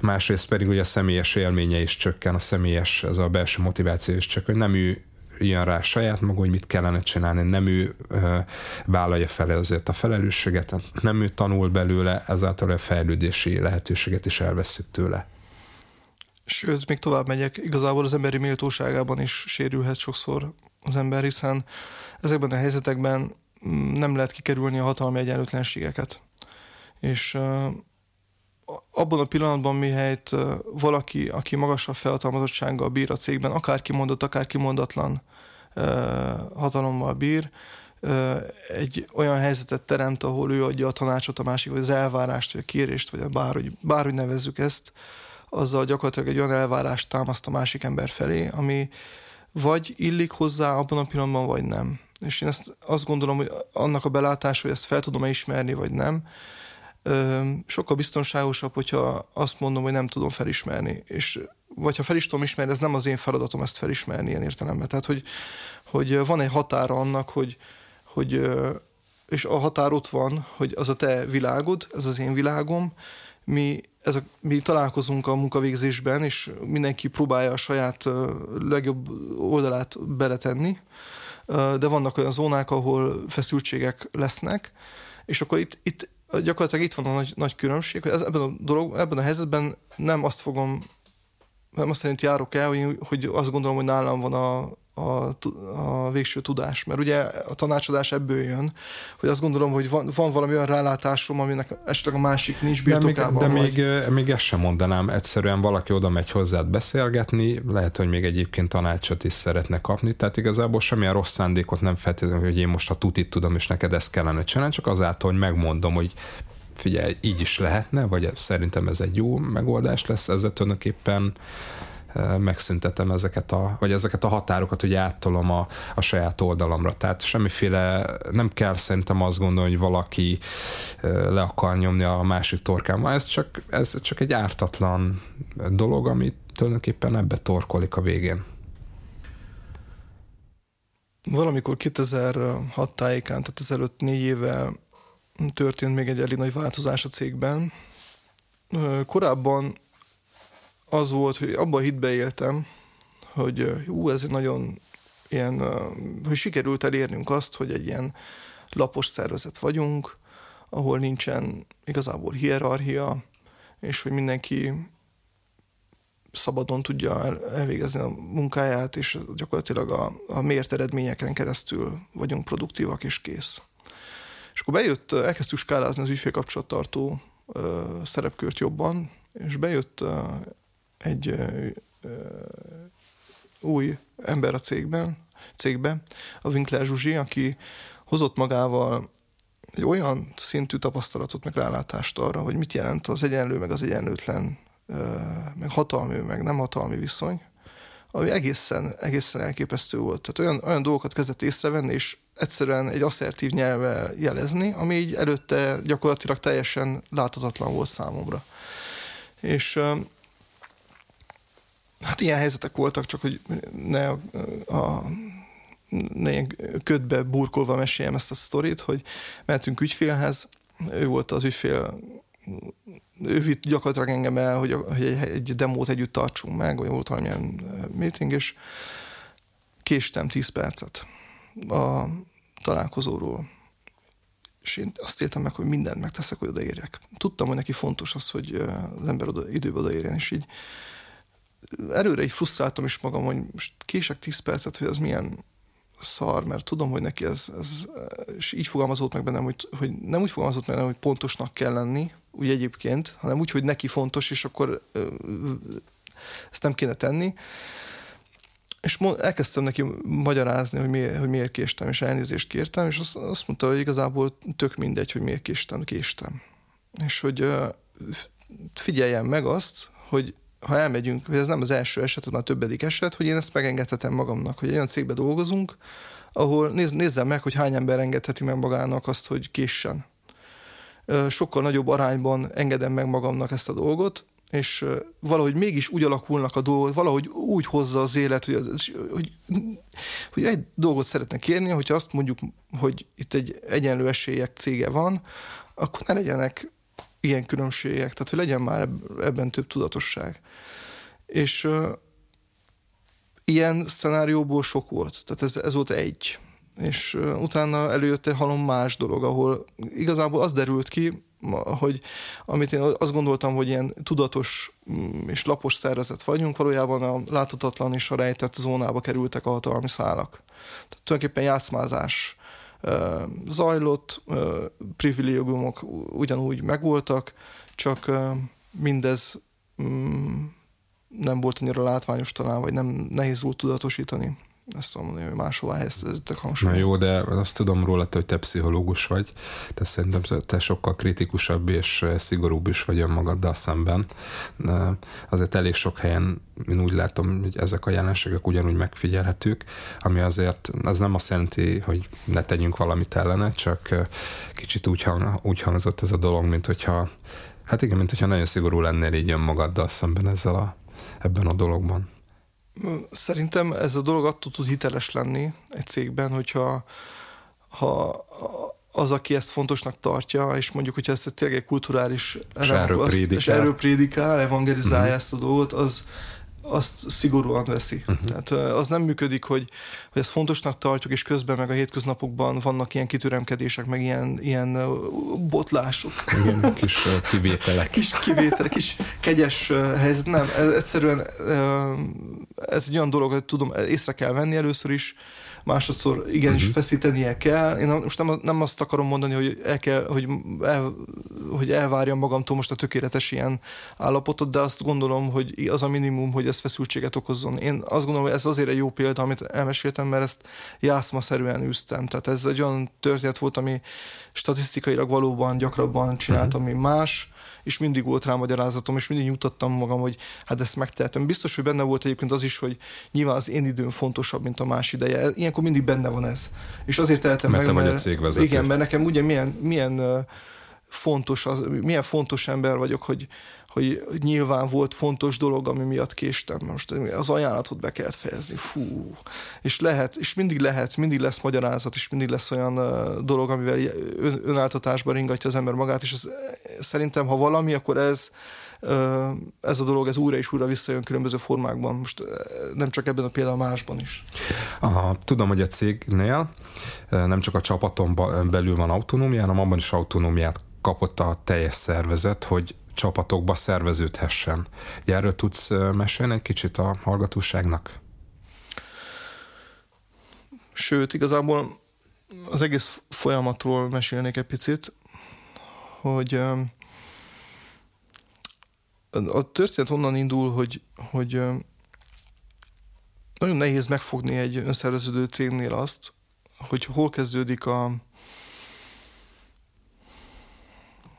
másrészt pedig ugye a személyes élménye is csökken, a személyes, ez a belső motiváció is csökken, nem ő jön rá saját maga, hogy mit kellene csinálni, nem ő ö, vállalja fel azért a felelősséget, nem ő tanul belőle, ezáltal a fejlődési lehetőséget is elveszik tőle. Sőt, még tovább megyek, igazából az emberi méltóságában is sérülhet sokszor az ember, hiszen ezekben a helyzetekben mm, nem lehet kikerülni a hatalmi egyenlőtlenségeket. És abban a pillanatban, mihelyt valaki, aki magasabb felhatalmazottsággal bír a cégben, akár kimondott, akár kimondatlan hatalommal bír, egy olyan helyzetet teremt, ahol ő adja a tanácsot a másik, vagy az elvárást, vagy a kérést, vagy a bárhogy, bárhogy nevezzük ezt, azzal gyakorlatilag egy olyan elvárást támaszt a másik ember felé, ami vagy illik hozzá abban a pillanatban, vagy nem. És én ezt azt gondolom, hogy annak a belátása, hogy ezt fel tudom-e ismerni, vagy nem, sokkal biztonságosabb, hogyha azt mondom, hogy nem tudom felismerni. És vagy ha fel is tudom ismerni, ez nem az én feladatom ezt felismerni ilyen értelemben. Tehát, hogy, hogy van egy határa annak, hogy, hogy és a határ ott van, hogy az a te világod, ez az én világom, mi, ez a, mi találkozunk a munkavégzésben, és mindenki próbálja a saját legjobb oldalát beletenni, de vannak olyan zónák, ahol feszültségek lesznek, és akkor itt, itt gyakorlatilag itt van a nagy, nagy különbség, hogy ez, ebben, a dolog, ebben a helyzetben nem azt fogom, nem azt szerint járok el, hogy, hogy azt gondolom, hogy nálam van a, a, a végső tudás. Mert ugye a tanácsadás ebből jön, hogy azt gondolom, hogy van, van valami olyan rálátásom, aminek esetleg a másik nincs birtokában. De, még, de még, még ezt sem mondanám, egyszerűen valaki oda megy hozzád beszélgetni, lehet, hogy még egyébként tanácsot is szeretne kapni, tehát igazából semmilyen rossz szándékot nem feltétlenül, hogy én most a tutit tudom, és neked ezt kellene csinálni, csak azáltal, hogy megmondom, hogy figyelj, így is lehetne, vagy szerintem ez egy jó megoldás lesz, ezzel tulajdonképpen megszüntetem ezeket a, vagy ezeket a határokat, hogy áttolom a, a saját oldalamra. Tehát semmiféle, nem kell szerintem azt gondolni, hogy valaki le akar nyomni a másik torkán. Ez csak, ez csak egy ártatlan dolog, amit tulajdonképpen ebbe torkolik a végén. Valamikor 2006 tájékán, tehát ezelőtt négy évvel történt még egy elég nagy változás a cégben. Korábban az volt, hogy abban a hitbe éltem, hogy ú, ez egy nagyon ilyen, hogy sikerült elérnünk azt, hogy egy ilyen lapos szervezet vagyunk, ahol nincsen igazából hierarchia, és hogy mindenki szabadon tudja elvégezni a munkáját, és gyakorlatilag a, a mért eredményeken keresztül vagyunk produktívak, és kész. És akkor bejött, elkezdtük skálázni az ügyfélkapcsolattartó szerepkört jobban, és bejött egy új ember a cégben, cégbe, a Winkler Zsuzsi, aki hozott magával egy olyan szintű tapasztalatot, meg rálátást arra, hogy mit jelent az egyenlő, meg az egyenlőtlen, meg hatalmi, meg nem hatalmi viszony, ami egészen, egészen elképesztő volt. Tehát olyan, olyan dolgokat kezdett észrevenni, és egyszerűen egy asszertív nyelvvel jelezni, ami így előtte gyakorlatilag teljesen láthatatlan volt számomra. És hát ilyen helyzetek voltak, csak hogy ne a, a ne ilyen ködbe burkolva meséljem ezt a sztorit, hogy mentünk ügyfélhez, ő volt az ügyfél, ő vitt gyakorlatilag engem el, hogy, hogy egy demót együtt tartsunk meg, vagy volt valamilyen meeting, és késtem 10 percet a találkozóról. És én azt értem meg, hogy mindent megteszek, hogy odaérjek. Tudtam, hogy neki fontos az, hogy az ember oda, időbe odaérjen, és így előre így frusztráltam is magam, hogy most kések 10 percet, hogy az milyen szar, mert tudom, hogy neki ez, ez és így fogalmazott meg bennem, hogy, hogy nem úgy fogalmazott meg bennem, hogy pontosnak kell lenni, úgy egyébként, hanem úgy, hogy neki fontos, és akkor ezt nem kéne tenni. És elkezdtem neki magyarázni, hogy miért, hogy miért késtem, és elnézést kértem, és azt, azt mondta, hogy igazából tök mindegy, hogy miért késtem, késtem. És hogy figyeljem meg azt, hogy ha elmegyünk, hogy ez nem az első eset, hanem a többedik eset, hogy én ezt megengedhetem magamnak, hogy olyan cégbe dolgozunk, ahol néz, nézzem meg, hogy hány ember engedheti meg magának azt, hogy késsen. Sokkal nagyobb arányban engedem meg magamnak ezt a dolgot, és valahogy mégis úgy alakulnak a dolgok, valahogy úgy hozza az élet, hogy, hogy, hogy egy dolgot szeretnek kérni, hogyha azt mondjuk, hogy itt egy egyenlő esélyek cége van, akkor ne legyenek ilyen különbségek, tehát hogy legyen már ebben több tudatosság. És uh, ilyen szenárióból sok volt, tehát ez, ez volt egy. És uh, utána előjött egy halom más dolog, ahol igazából az derült ki, hogy amit én azt gondoltam, hogy ilyen tudatos mm, és lapos szervezet vagyunk, valójában a láthatatlan és a rejtett zónába kerültek a hatalmi szálak. Tehát tulajdonképpen játszmázás zajlott, privilégiumok ugyanúgy megvoltak, csak mindez mm, nem volt annyira látványos talán, vagy nem nehéz volt tudatosítani ezt tudom mondani, hogy máshová helyeztetek hangsúlyt. Na jó, de azt tudom róla, hogy te pszichológus vagy, de szerintem te sokkal kritikusabb és szigorúbb is vagy önmagaddal szemben. Azért elég sok helyen én úgy látom, hogy ezek a jelenségek ugyanúgy megfigyelhetők, ami azért, az nem azt jelenti, hogy ne tegyünk valamit ellene, csak kicsit úgy, hang, úgy hangzott ez a dolog, mint hogyha Hát igen, mint hogyha nagyon szigorú lennél így önmagaddal szemben ezzel a, ebben a dologban. Szerintem ez a dolog attól tud hiteles lenni egy cégben, hogyha ha az, aki ezt fontosnak tartja, és mondjuk, hogyha ezt tényleg egy kulturális és erről, prédikál. és erről prédikál, evangelizálja uh-huh. ezt a dolgot, az, azt szigorúan veszi. Uh-huh. Tehát az nem működik, hogy, hogy ezt fontosnak tartjuk, és közben meg a hétköznapokban vannak ilyen kitüremkedések, meg ilyen, ilyen botlások. Igen, kis kivételek. Kis kivételek, kis kegyes helyzet. Nem, ez egyszerűen ez egy olyan dolog, hogy tudom, észre kell venni először is, másodszor igenis uh-huh. feszítenie kell. Én most nem, nem azt akarom mondani, hogy, el kell, hogy, el, hogy elvárjam magamtól most a tökéletes ilyen állapotot, de azt gondolom, hogy az a minimum, hogy ez feszültséget okozzon. Én azt gondolom, hogy ez azért egy jó példa, amit elmeséltem, mert ezt jászmaszerűen űztem. Tehát ez egy olyan történet volt, ami statisztikailag valóban gyakrabban csináltam, mint más és mindig volt rá magyarázatom, és mindig nyugtattam magam, hogy hát ezt megtehetem. Biztos, hogy benne volt egyébként az is, hogy nyilván az én időm fontosabb, mint a más ideje. Ilyenkor mindig benne van ez. És azért tehetem mert meg, te mert, vagy a cégvezető. Igen, mert nekem ugye milyen, milyen fontos, az, milyen fontos ember vagyok, hogy, hogy nyilván volt fontos dolog, ami miatt késtem. Most az ajánlatot be kellett fejezni. Fú. És lehet, és mindig lehet, mindig lesz magyarázat, és mindig lesz olyan dolog, amivel önáltatásban ringatja az ember magát, és ez, szerintem, ha valami, akkor ez, ez a dolog ez újra és újra visszajön különböző formákban, most nem csak ebben a például másban is. Aha, tudom, hogy a cégnél nem csak a csapaton belül van autonómia, hanem abban is autonómiát kapott a teljes szervezet, hogy csapatokba szerveződhessen. Erről tudsz mesélni egy kicsit a hallgatóságnak? Sőt, igazából az egész folyamatról mesélnék egy picit, hogy a történet onnan indul, hogy, hogy nagyon nehéz megfogni egy önszerveződő cégnél azt, hogy hol kezdődik a,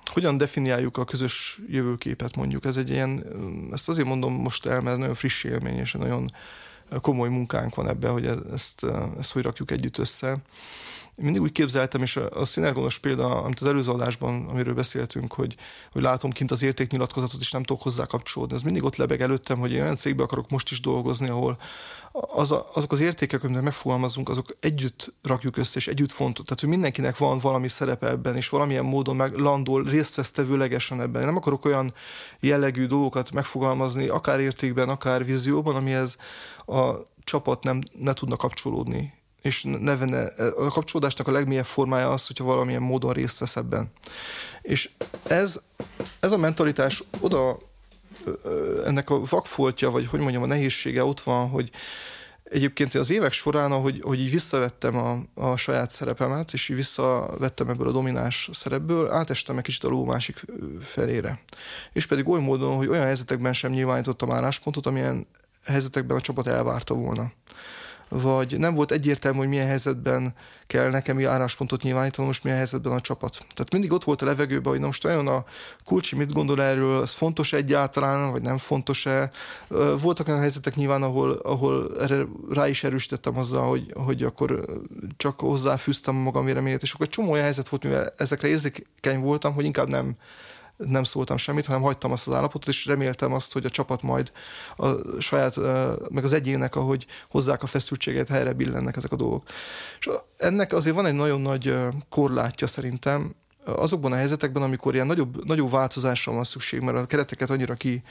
hogyan definiáljuk a közös jövőképet mondjuk. Ez egy ilyen, ezt azért mondom most el, mert nagyon friss élmény, és nagyon komoly munkánk van ebben, hogy ezt, ezt hogy rakjuk együtt össze. Én mindig úgy képzeltem, és a, szinergonos példa, amit az előző adásban, amiről beszéltünk, hogy, hogy látom kint az értéknyilatkozatot, és nem tudok hozzá kapcsolódni. Ez mindig ott lebeg előttem, hogy én olyan cégbe akarok most is dolgozni, ahol az a, azok az értékek, amiket megfogalmazunk, azok együtt rakjuk össze, és együtt fontos. Tehát, hogy mindenkinek van valami szerepe ebben, és valamilyen módon meg landol, részt vesz tevőlegesen ebben. Én nem akarok olyan jellegű dolgokat megfogalmazni, akár értékben, akár vízióban, amihez a csapat nem, ne tudna kapcsolódni és ne venne, a kapcsolódásnak a legmélyebb formája az, hogyha valamilyen módon részt vesz ebben. És ez, ez a mentalitás oda ennek a vakfoltja, vagy hogy mondjam, a nehézsége ott van, hogy egyébként az évek során, ahogy, hogy így visszavettem a, a saját szerepemet, és így visszavettem ebből a domináns szerepből, átestem egy kicsit a ló másik felére. És pedig oly módon, hogy olyan helyzetekben sem nyilvánítottam álláspontot, amilyen helyzetekben a csapat elvárta volna vagy nem volt egyértelmű, hogy milyen helyzetben kell nekem álláspontot nyilvánítanom, most milyen helyzetben a csapat. Tehát mindig ott volt a levegőben, hogy na most olyan a kulcsi mit gondol erről, ez fontos egyáltalán, vagy nem fontos-e. Voltak olyan helyzetek nyilván, ahol, ahol erre rá is erősítettem azzal, hogy, hogy akkor csak hozzáfűztem magam véleményét, és akkor csomó olyan helyzet volt, mivel ezekre érzékeny voltam, hogy inkább nem nem szóltam semmit, hanem hagytam azt az állapotot, és reméltem azt, hogy a csapat majd a saját, meg az egyének, ahogy hozzák a feszültséget, helyre billennek ezek a dolgok. És ennek azért van egy nagyon nagy korlátja szerintem, azokban a helyzetekben, amikor ilyen nagyobb, nagyobb változásra van szükség, mert a kereteket annyira ki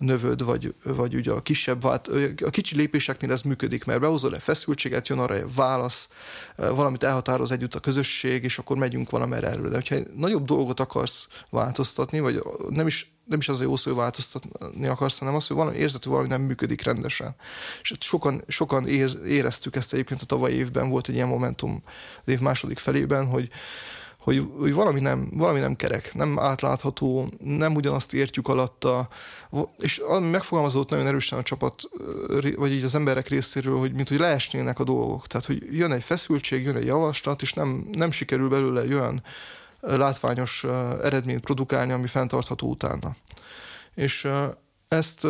növöd, vagy, vagy ugye a kisebb vált, a kicsi lépéseknél ez működik, mert behozol egy feszültséget, jön arra egy válasz, valamit elhatároz együtt a közösség, és akkor megyünk valamerre erről. De hogyha nagyobb dolgot akarsz változtatni, vagy nem is nem is az a jó szó, hogy változtatni akarsz, hanem az, hogy valami érzet, hogy valami nem működik rendesen. És sokan, sokan éreztük ezt egyébként a tavalyi évben, volt egy ilyen momentum az év második felében, hogy, hogy, hogy valami, nem, valami nem kerek, nem átlátható, nem ugyanazt értjük alatta, és ami megfogalmazott nagyon erősen a csapat, vagy így az emberek részéről, hogy mint hogy leesnének a dolgok. Tehát, hogy jön egy feszültség, jön egy javaslat, és nem, nem sikerül belőle olyan látványos eredményt produkálni, ami fenntartható utána. És ezt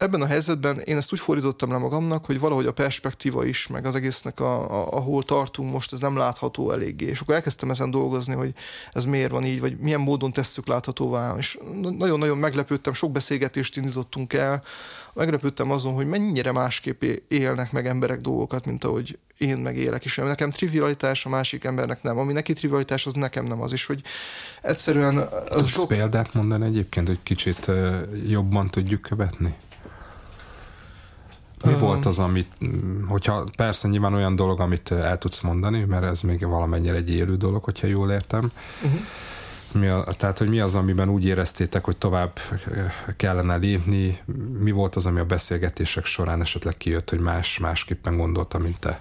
ebben a helyzetben én ezt úgy fordítottam le magamnak, hogy valahogy a perspektíva is, meg az egésznek, a, a, ahol tartunk most, ez nem látható eléggé. És akkor elkezdtem ezen dolgozni, hogy ez miért van így, vagy milyen módon tesszük láthatóvá. És nagyon-nagyon meglepődtem, sok beszélgetést indítottunk el, meglepődtem azon, hogy mennyire másképp élnek meg emberek dolgokat, mint ahogy én megélek. És nekem trivialitás, a másik embernek nem. Ami neki trivialitás, az nekem nem az. És hogy egyszerűen... Az sok... példát mondani egyébként, hogy kicsit jobban tudjuk követni? Mi uh, volt az, amit, hogyha persze nyilván olyan dolog, amit el tudsz mondani, mert ez még valamennyire egy élő dolog, hogyha jól értem. Uh-huh. Mi a, tehát, hogy mi az, amiben úgy éreztétek, hogy tovább kellene lépni, mi volt az, ami a beszélgetések során esetleg kijött, hogy más, másképpen gondolta, mint te?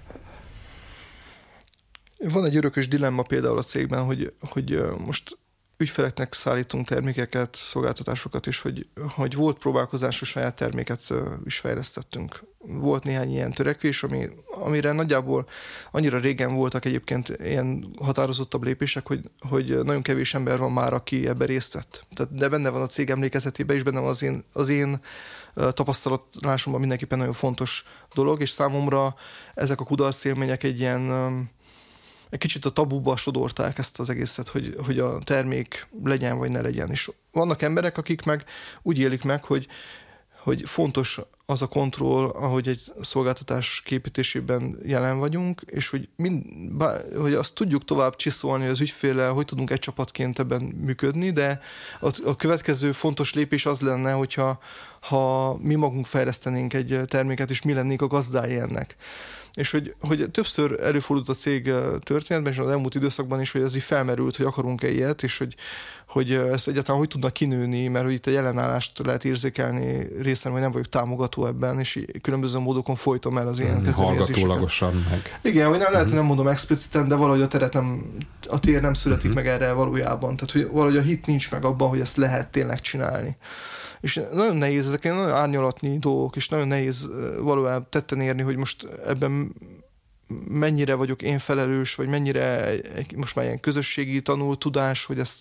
Van egy örökös dilemma például a cégben, hogy, hogy most ügyfeleknek szállítunk termékeket, szolgáltatásokat is, hogy, hogy volt próbálkozás, saját terméket is fejlesztettünk. Volt néhány ilyen törekvés, ami, amire nagyjából annyira régen voltak egyébként ilyen határozottabb lépések, hogy, hogy nagyon kevés ember van már, aki ebbe részt vett. Tehát, de benne van a cég emlékezetében is, benne van az én, az én tapasztalatásomban mindenképpen nagyon fontos dolog, és számomra ezek a kudarc élmények egy ilyen egy kicsit a tabuba sodorták ezt az egészet, hogy, hogy a termék legyen vagy ne legyen. És vannak emberek, akik meg úgy élik meg, hogy hogy fontos az a kontroll, ahogy egy szolgáltatás képítésében jelen vagyunk, és hogy, mind, hogy azt tudjuk tovább csiszolni az ügyféllel, hogy tudunk egy csapatként ebben működni, de a, a következő fontos lépés az lenne, hogyha ha mi magunk fejlesztenénk egy terméket, és mi lennénk a gazdái ennek és hogy, hogy többször előfordult a cég történetben, és az elmúlt időszakban is, hogy ez így felmerült, hogy akarunk-e ilyet, és hogy, hogy ezt egyáltalán hogy tudnak kinőni, mert hogy itt a jelenállást lehet érzékelni részen, hogy nem vagyok támogató ebben, és különböző módokon folytom el az ilyen mm, Hallgatólagosan meg. Igen, hogy nem lehet, hogy nem mondom expliciten, de valahogy a teret nem, a tér nem születik uh-huh. meg erre valójában. Tehát, hogy valahogy a hit nincs meg abban, hogy ezt lehet tényleg csinálni és nagyon nehéz, ezek nagyon árnyalatni dolgok, és nagyon nehéz valójában tetten érni, hogy most ebben mennyire vagyok én felelős, vagy mennyire most már ilyen közösségi tanul tudás, hogy ezt,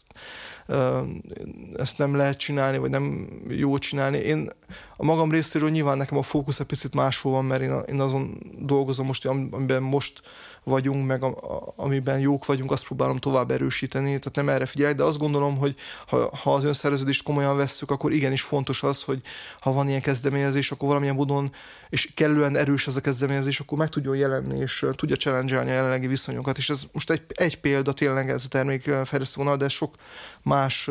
ezt nem lehet csinálni, vagy nem jó csinálni. Én a magam részéről nyilván nekem a fókusz egy picit máshol van, mert én, én azon dolgozom most, amiben most vagyunk, meg a, a, amiben jók vagyunk, azt próbálom tovább erősíteni, tehát nem erre figyelek, de azt gondolom, hogy ha, ha az önszerveződést komolyan vesszük, akkor igenis fontos az, hogy ha van ilyen kezdeményezés, akkor valamilyen módon, és kellően erős ez a kezdeményezés, akkor meg tudjon jelenni, és tudja challenge a jelenlegi viszonyokat, és ez most egy, egy példa tényleg ez a termékfejlesztő vonal, de sok más,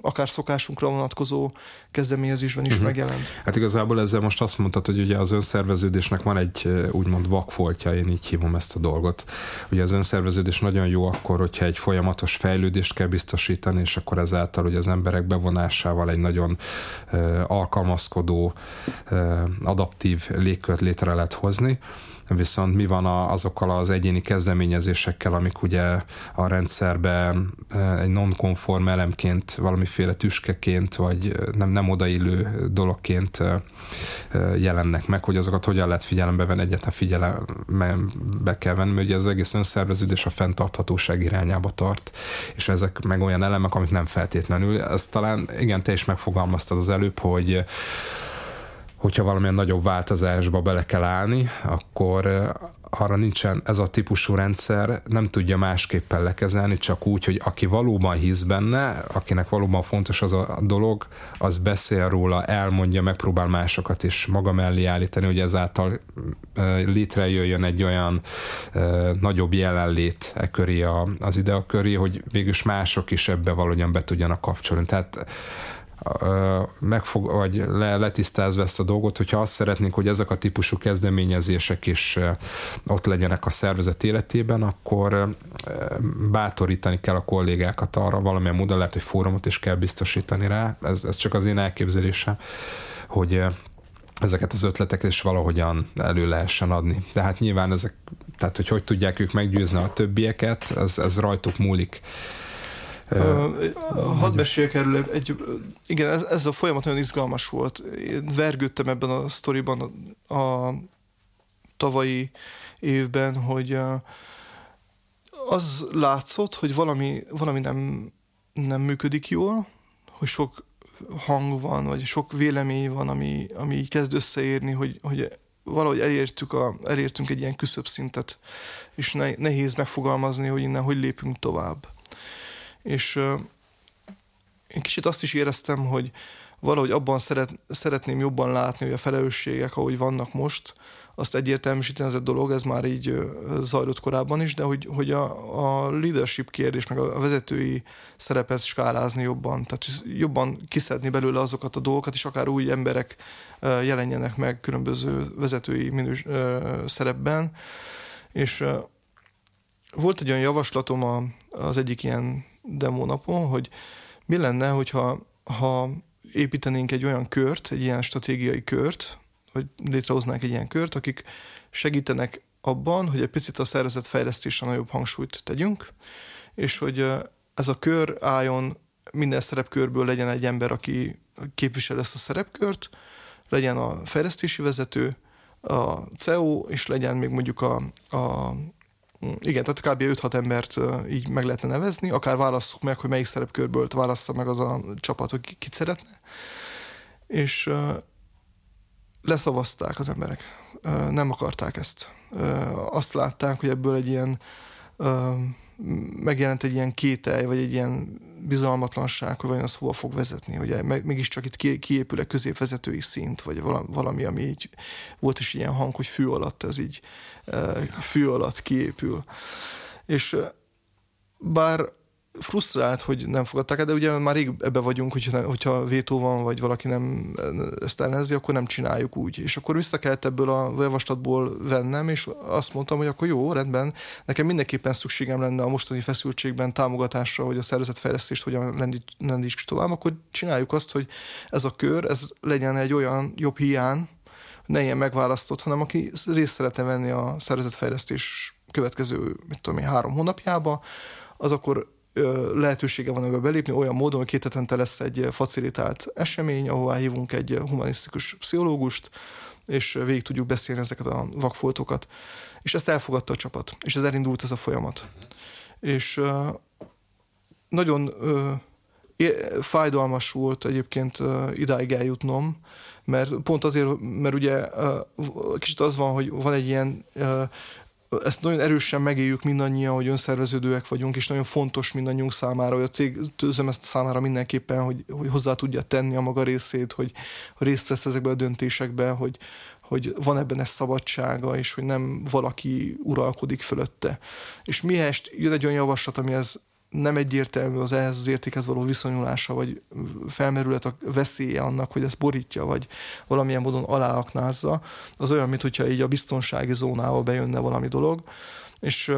akár szokásunkra vonatkozó kezdeményezésben is uh-huh. megjelent. Hát igazából ezzel most azt mondtad, hogy ugye az önszerveződésnek van egy úgymond vakfoltja, én így hívom ezt a dolgot. Ugye az önszerveződés nagyon jó akkor, hogyha egy folyamatos fejlődést kell biztosítani, és akkor ezáltal ugye az emberek bevonásával egy nagyon alkalmazkodó, adaptív légkört létre lehet hozni viszont mi van azokkal az egyéni kezdeményezésekkel, amik ugye a rendszerben egy non-konform elemként, valamiféle tüskeként, vagy nem, nem odaillő dologként jelennek meg, hogy azokat hogyan lehet figyelembe venni, egyetlen figyelembe kell venni, mert ugye az egész önszerveződés a fenntarthatóság irányába tart, és ezek meg olyan elemek, amik nem feltétlenül, ez talán igen, te is megfogalmaztad az előbb, hogy hogyha valamilyen nagyobb változásba bele kell állni, akkor arra nincsen ez a típusú rendszer, nem tudja másképpen lekezelni, csak úgy, hogy aki valóban hisz benne, akinek valóban fontos az a dolog, az beszél róla, elmondja, megpróbál másokat is maga mellé állítani, hogy ezáltal létrejöjjön egy olyan nagyobb jelenlét e köré az idea köré, hogy végülis mások is ebbe valahogyan be tudjanak kapcsolni. Tehát megfog, vagy le, letisztázva ezt a dolgot, hogyha azt szeretnénk, hogy ezek a típusú kezdeményezések is ott legyenek a szervezet életében, akkor bátorítani kell a kollégákat arra, valamilyen módon lehet, hogy fórumot is kell biztosítani rá, ez, ez csak az én elképzelésem, hogy ezeket az ötleteket is valahogyan elő lehessen adni. De hát nyilván ezek, tehát hogy hogy tudják ők meggyőzni a többieket, ez, ez rajtuk múlik hadd meséljek erről egy, igen, ez, ez a folyamat nagyon izgalmas volt. Én vergődtem ebben a sztoriban a, a tavalyi évben, hogy az látszott, hogy valami, valami nem, nem működik jól, hogy sok hang van, vagy sok vélemény van, ami, ami kezd összeérni, hogy, hogy valahogy elértük a, elértünk egy ilyen küszöbszintet, és ne, nehéz megfogalmazni, hogy innen hogy lépünk tovább és én kicsit azt is éreztem, hogy valahogy abban szeret, szeretném jobban látni, hogy a felelősségek, ahogy vannak most, azt egyértelműsíteni ez a dolog, ez már így zajlott korábban is, de hogy, hogy a, a leadership kérdés, meg a vezetői szerepet skálázni jobban, tehát jobban kiszedni belőle azokat a dolgokat, és akár új emberek jelenjenek meg különböző vezetői minős, szerepben, és volt egy olyan javaslatom a, az egyik ilyen demo napon, hogy mi lenne, hogyha ha építenénk egy olyan kört, egy ilyen stratégiai kört, vagy létrehoznánk egy ilyen kört, akik segítenek abban, hogy egy picit a szervezet fejlesztésre nagyobb hangsúlyt tegyünk, és hogy ez a kör álljon, minden szerepkörből legyen egy ember, aki képvisel ezt a szerepkört, legyen a fejlesztési vezető, a CEO, és legyen még mondjuk a, a igen, tehát kb. 5-6 embert így meg lehetne nevezni, akár válasszuk meg, hogy melyik szerepkörből válassza meg az a csapat, hogy kit szeretne. És leszavazták az emberek. Nem akarták ezt. Azt látták, hogy ebből egy ilyen megjelent egy ilyen kételj, vagy egy ilyen bizalmatlanság, hogy vajon az hova fog vezetni, hogy mégiscsak itt kiépül-e középvezetői szint, vagy valami, ami így volt is ilyen hang, hogy fű alatt ez így fű alatt kiépül. És bár frusztrált, hogy nem fogadták de ugye már rég ebbe vagyunk, hogyha, hogyha vétó van, vagy valaki nem ezt ellenzi, akkor nem csináljuk úgy. És akkor vissza kellett ebből a javaslatból vennem, és azt mondtam, hogy akkor jó, rendben, nekem mindenképpen szükségem lenne a mostani feszültségben támogatásra, hogy a szervezetfejlesztést hogyan lendítsük tovább, akkor csináljuk azt, hogy ez a kör, ez legyen egy olyan jobb hiány, ne ilyen megválasztott, hanem aki részt szeretne venni a szervezetfejlesztés következő, mit tudom én, három hónapjába, az akkor lehetősége van ebbe belépni olyan módon, hogy két hetente lesz egy facilitált esemény, ahová hívunk egy humanisztikus pszichológust, és végig tudjuk beszélni ezeket a vakfoltokat. És ezt elfogadta a csapat, és ez elindult ez a folyamat. És nagyon fájdalmas volt egyébként idáig eljutnom, mert pont azért, mert ugye kicsit az van, hogy van egy ilyen ezt nagyon erősen megéljük mindannyian, hogy önszerveződőek vagyunk, és nagyon fontos mindannyiunk számára, hogy a cég tőzem ezt számára mindenképpen, hogy, hogy hozzá tudja tenni a maga részét, hogy részt vesz ezekbe a döntésekbe, hogy, hogy van ebben ez szabadsága, és hogy nem valaki uralkodik fölötte. És mihest jön egy olyan javaslat, ami ez nem egyértelmű az ehhez az értékhez való viszonyulása, vagy felmerülhet a veszélye annak, hogy ezt borítja, vagy valamilyen módon aláaknázza, az olyan, mintha így a biztonsági zónába bejönne valami dolog, és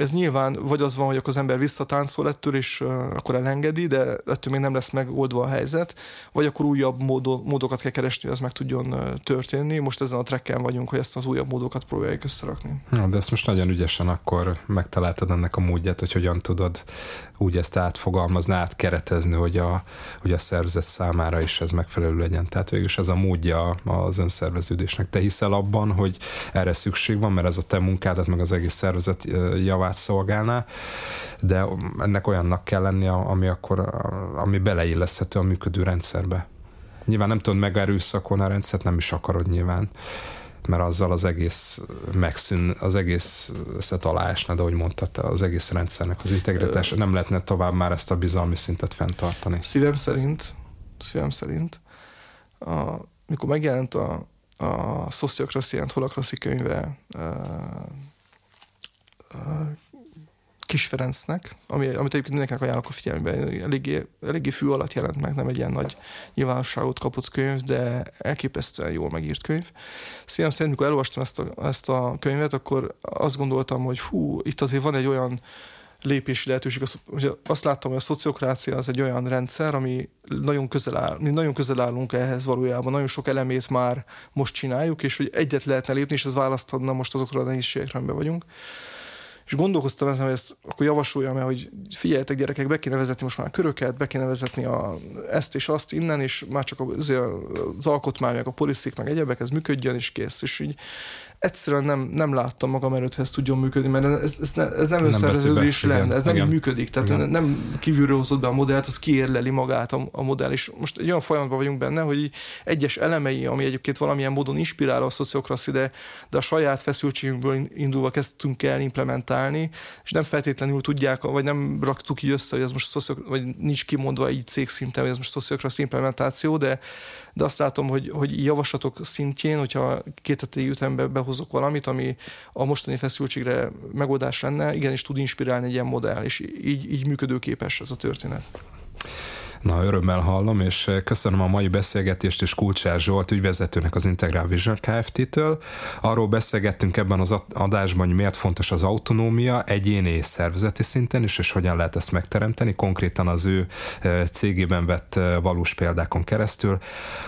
ez nyilván vagy az van, hogy akkor az ember visszatáncol ettől, és uh, akkor elengedi, de ettől még nem lesz megoldva a helyzet, vagy akkor újabb módo, módokat kell keresni, hogy ez meg tudjon uh, történni. Most ezen a trekken vagyunk, hogy ezt az újabb módokat próbáljuk összerakni. Ja, de ezt most nagyon ügyesen akkor megtaláltad ennek a módját, hogy hogyan tudod úgy ezt átfogalmazni, átkeretezni, hogy a, hogy a szervezet számára is ez megfelelő legyen. Tehát végülis ez a módja az önszerveződésnek. Te hiszel abban, hogy erre szükség van, mert ez a te munkádat, meg az egész szervezet javát szolgálná, de ennek olyannak kell lennie, ami akkor, ami beleilleszthető a működő rendszerbe. Nyilván nem tudod megerőszakolni a rendszert, nem is akarod nyilván mert azzal az egész megszűn, az egész összet aláesne, de ahogy mondtad, az egész rendszernek az integritása, nem lehetne tovább már ezt a bizalmi szintet fenntartani. Szívem szerint, szívem szerint, a, mikor megjelent a, a Sociocracy and Holacracy könyve a, Kis Ferencnek, ami, amit egyébként mindenkinek ajánlok a figyelmében, eléggé, eléggé fű alatt jelent meg, nem egy ilyen nagy nyilvánosságot kapott könyv, de elképesztően jól megírt könyv. Szívem szerint, mikor elolvastam ezt a, ezt a könyvet, akkor azt gondoltam, hogy fú, itt azért van egy olyan lépési lehetőség. Hogy azt láttam, hogy a szociokrácia az egy olyan rendszer, ami nagyon közel áll, mi nagyon közel állunk ehhez valójában, nagyon sok elemét már most csináljuk, és hogy egyet lehetne lépni, és ez választhatna most azokról a nehézségekre, amiben vagyunk és gondolkoztam ezen, hogy ezt akkor javasoljam el, hogy figyeljetek gyerekek, be kéne vezetni most már a köröket, be kéne vezetni a, ezt és azt innen, és már csak az, az alkotmány, meg a poliszik, meg egyebek, ez működjön, és kész. És így egyszerűen nem, nem láttam magam előtt, hogy ez tudjon működni, mert ez, ez, ne, ez nem összereződés lenne, ez nem igen. működik, tehát igen. nem kívülről hozott be a modellt, az kiérleli magát a, a modell, és most egy olyan folyamatban vagyunk benne, hogy egyes elemei, ami egyébként valamilyen módon inspirál a szociokraszi, de, de a saját feszültségünkből indulva kezdtünk el implementálni, és nem feltétlenül tudják, vagy nem raktuk így össze, hogy ez most szociok, vagy nincs kimondva így cégszinten, hogy ez most szociokraszi implementáció, de, de azt látom, hogy, hogy javaslatok szintjén, hogyha két hetei ütembe behozok valamit, ami a mostani feszültségre megoldás lenne, igenis tud inspirálni egy ilyen modell, és így, így működőképes ez a történet. Na, örömmel hallom, és eh, köszönöm a mai beszélgetést és Kulcsár Zsolt ügyvezetőnek az Integral Vision Kft-től. Arról beszélgettünk ebben az adásban, hogy miért fontos az autonómia egyéni és szervezeti szinten is, és hogyan lehet ezt megteremteni, konkrétan az ő eh, cégében vett eh, valós példákon keresztül.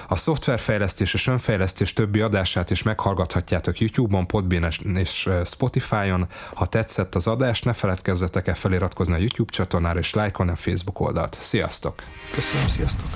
A szoftverfejlesztés és önfejlesztés többi adását is meghallgathatjátok YouTube-on, Podbean és Spotify-on. Ha tetszett az adás, ne feledkezzetek el feliratkozni a YouTube csatornára és lájkolni a Facebook oldalt. Sziasztok! Köszönöm, sziasztok!